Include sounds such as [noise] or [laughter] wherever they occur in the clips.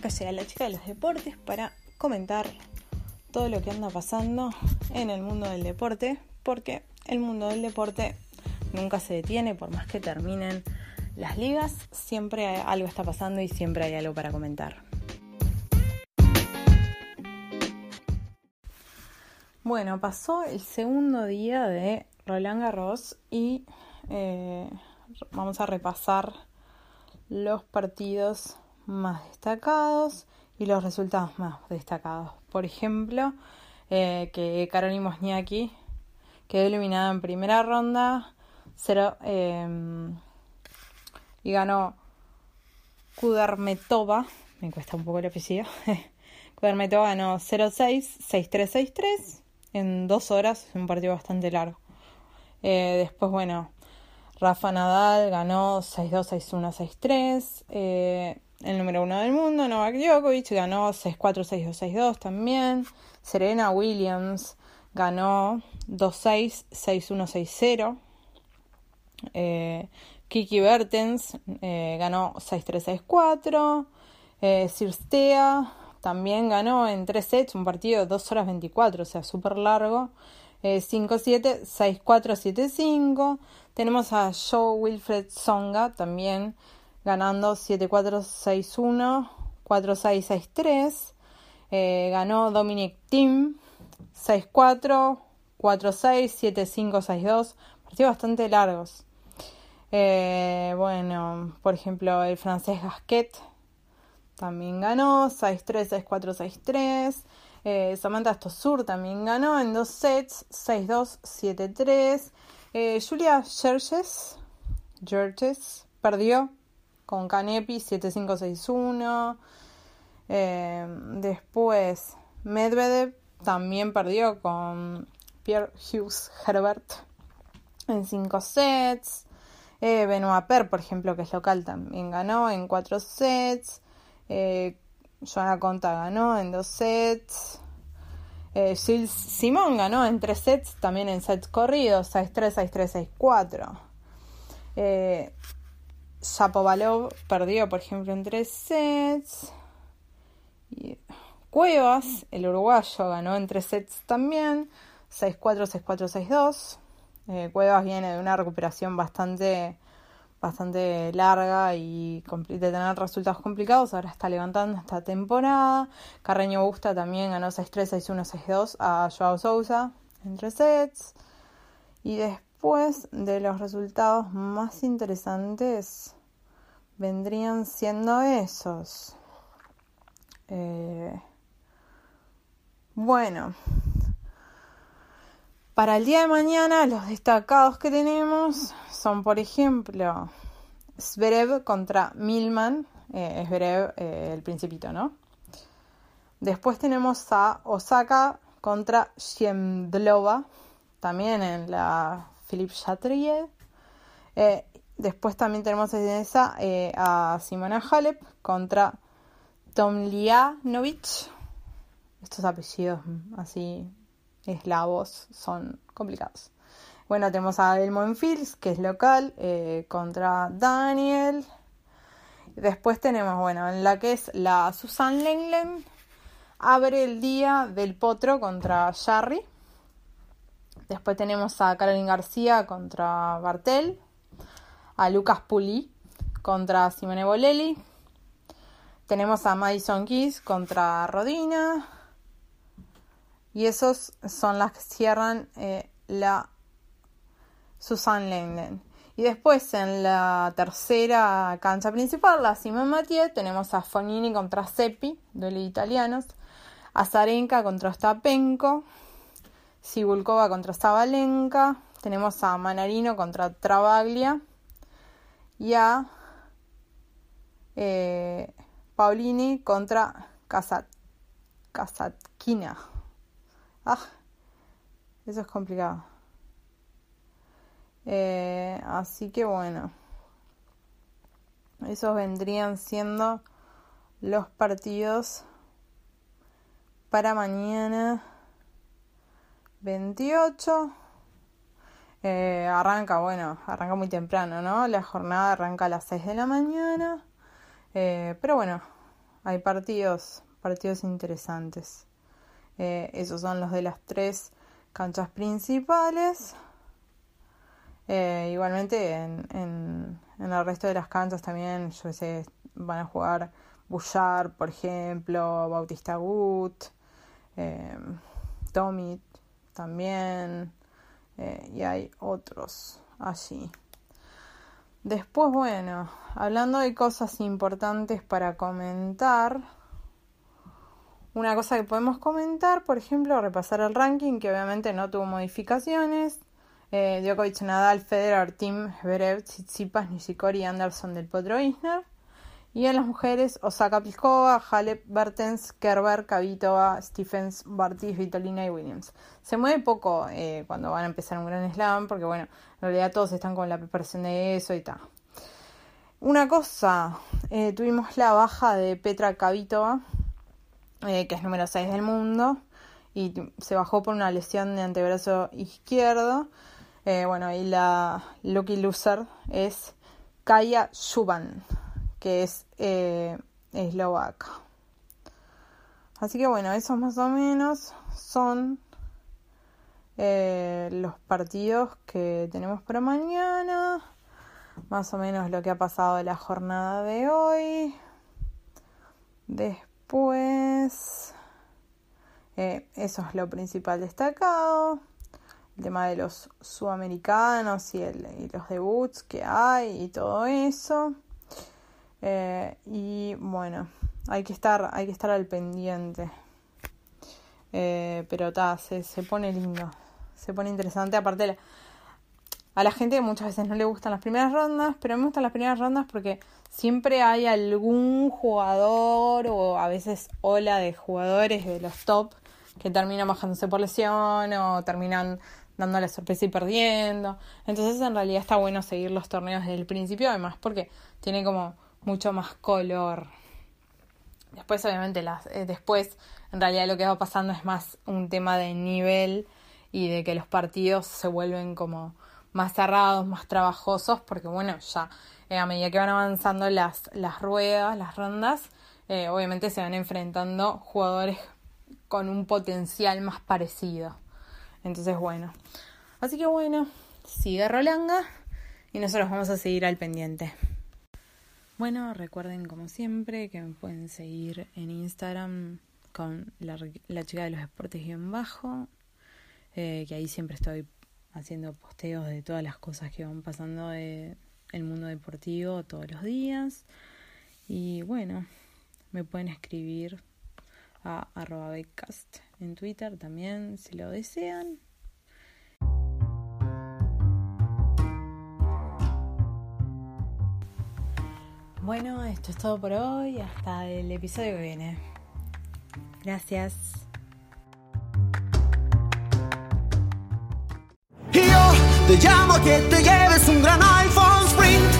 Acá llega la chica de los deportes para comentar todo lo que anda pasando en el mundo del deporte, porque el mundo del deporte nunca se detiene, por más que terminen las ligas, siempre algo está pasando y siempre hay algo para comentar. Bueno, pasó el segundo día de Roland Garros y eh, vamos a repasar los partidos más destacados y los resultados más destacados. Por ejemplo, eh, que Karolina Mosniaki quedó eliminada en primera ronda em, y ganó Kudermetova, me cuesta un poco el apellido. [laughs] Kudermetova ganó 0-6, 6-3, 6-3 en dos horas, es un partido bastante largo. Eh, después, bueno, Rafa Nadal ganó 6-2, 6-1, 6-3. Eh, el número uno del mundo, Novak Djokovic, ganó 6-4, 6-2, 6-2 también. Serena Williams ganó 2-6, 6-1, 6-0. Kiki Bertens eh, ganó 6-3, 6-4. Eh, Cirstea también ganó en 3 sets, un partido de 2 horas 24, o sea, súper largo. 5-7, 6-4, 7-5. Tenemos a Joe Wilfred Songa también ganando 7-4-6-1, 4-6-6-3. Eh, ganó Dominic Thiem 6-4, 4-6, 7-5, 6-2. Partidos bastante largos. Eh, bueno, por ejemplo, el francés Gasquet también ganó 6-3, 6-4, 6-3. Eh, Samantha Stosur también ganó en dos sets, 6-2, 7-3. Eh, Julia Gerges, Gerges perdió con Canepi 7561. Eh, después Medvedev también perdió con Pierre Hughes Herbert en 5 sets. Eh, Benoit Per, por ejemplo, que es local, también ganó en 4 sets. Eh, Joana Conta ganó en 2 sets. Eh, Gilles Simón ganó en 3 sets, también en sets corridos, 6-3, 6-3, 6-4. Zapovalov perdió, por ejemplo, en tres sets. Cuevas, el uruguayo, ganó en tres sets también. 6-4, 6-4, 6-2. Eh, Cuevas viene de una recuperación bastante, bastante larga y de tener resultados complicados. Ahora está levantando esta temporada. Carreño Busta también ganó 6-3, 6-1, 6-2 a Joao Sousa en tres sets. Y después Después de los resultados más interesantes vendrían siendo esos. Eh, bueno, para el día de mañana los destacados que tenemos son, por ejemplo, Zverev contra Milman, eh, Zverev eh, el principito, ¿no? Después tenemos a Osaka contra Shemdlova, también en la Philippe Chatrier. Eh, después también tenemos eh, a Simona Halep contra Tomljanovic. Estos apellidos así eslavos son complicados. Bueno, tenemos a Elmo Fields, que es local, eh, contra Daniel. Después tenemos, bueno, en la que es la Susan Lenglen, abre el día del potro contra Jarry. Después tenemos a Caroline García contra Bartel, a Lucas Puli contra Simone Bolelli. Tenemos a Madison Keys contra Rodina. Y esos son las que cierran eh, la Susan Lenglen. Y después en la tercera cancha principal, la Simone Mathieu, tenemos a Fonini contra Seppi, duelo italianos. A Zarenka contra Stapenko. Sibulkova contra Zabalenka, tenemos a Manarino contra Travaglia y a eh, Paulini contra Casat, Kasatkina. Ah, eso es complicado. Eh, así que bueno, esos vendrían siendo los partidos para mañana 28. Eh, arranca, bueno, arranca muy temprano, ¿no? La jornada arranca a las 6 de la mañana. Eh, pero bueno, hay partidos, partidos interesantes. Eh, esos son los de las tres canchas principales. igualmente en, en, el resto de las canchas también, yo sé, van a jugar Bouchard, por ejemplo, Bautista Gut, Tommy también. Eh, y hay otros allí. Después, bueno, hablando de cosas importantes para comentar, una cosa que podemos comentar, por ejemplo, repasar el ranking, que obviamente no tuvo modificaciones. Eh, Djokovic, Nadal, Federer, Tim, Zverev, Tsitsipas, Nishikori, Anderson del Potro Isner. Y en las mujeres, Osaka Pliskova, Halep, Bertens, Kerber, Kavitova, Stephens, Bartis, Vitolina y Williams. Se mueve poco eh, cuando van a empezar un gran slam, porque bueno, en realidad todos están con la preparación de eso y tal. Una cosa, eh, tuvimos la baja de Petra Kavitova, eh, que es número 6 del mundo, y se bajó por una lesión de antebrazo izquierdo. bueno, y la lucky loser es Kaya Shuban que es eh, eslovaca. Así que bueno, esos más o menos son eh, los partidos que tenemos para mañana. Más o menos lo que ha pasado de la jornada de hoy. Después, eh, eso es lo principal destacado. El tema de los sudamericanos y, el, y los debuts que hay y todo eso. Eh, y bueno, hay que estar, hay que estar al pendiente. Eh, pero está, se, se, pone lindo, se pone interesante. Aparte, a la gente muchas veces no le gustan las primeras rondas, pero me gustan las primeras rondas porque siempre hay algún jugador o a veces ola de jugadores de los top que terminan bajándose por lesión o terminan dando la sorpresa y perdiendo. Entonces en realidad está bueno seguir los torneos desde el principio, además porque tiene como mucho más color. Después, obviamente, las, eh, después, en realidad lo que va pasando es más un tema de nivel y de que los partidos se vuelven como más cerrados, más trabajosos, porque bueno, ya eh, a medida que van avanzando las, las ruedas, las rondas, eh, obviamente se van enfrentando jugadores con un potencial más parecido. Entonces, bueno. Así que bueno, sigue Rolanga y nosotros vamos a seguir al pendiente. Bueno, recuerden como siempre que me pueden seguir en Instagram con la, chica de los deportes en bajo, eh, que ahí siempre estoy haciendo posteos de todas las cosas que van pasando de el mundo deportivo todos los días. Y bueno, me pueden escribir a arroba en Twitter también si lo desean. Bueno, esto es todo por hoy. Hasta el episodio que viene. Gracias. Yo te llamo a que te lleves un gran iPhone Sprint.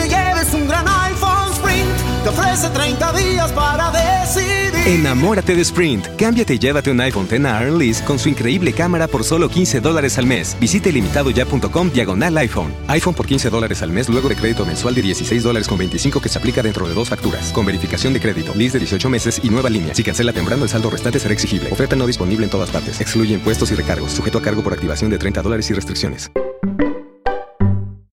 30 días para decidir. Enamórate de Sprint. Cámbiate y llévate un iPhone X a con su increíble cámara por solo 15 dólares al mes. Visite limitadoya.com diagonal iPhone. iPhone por 15 dólares al mes luego de crédito mensual de 16 dólares con 25 que se aplica dentro de dos facturas. Con verificación de crédito, lease de 18 meses y nueva línea. Si cancela temprano, el saldo restante será exigible. Oferta no disponible en todas partes. Excluye impuestos y recargos. Sujeto a cargo por activación de 30 dólares y restricciones.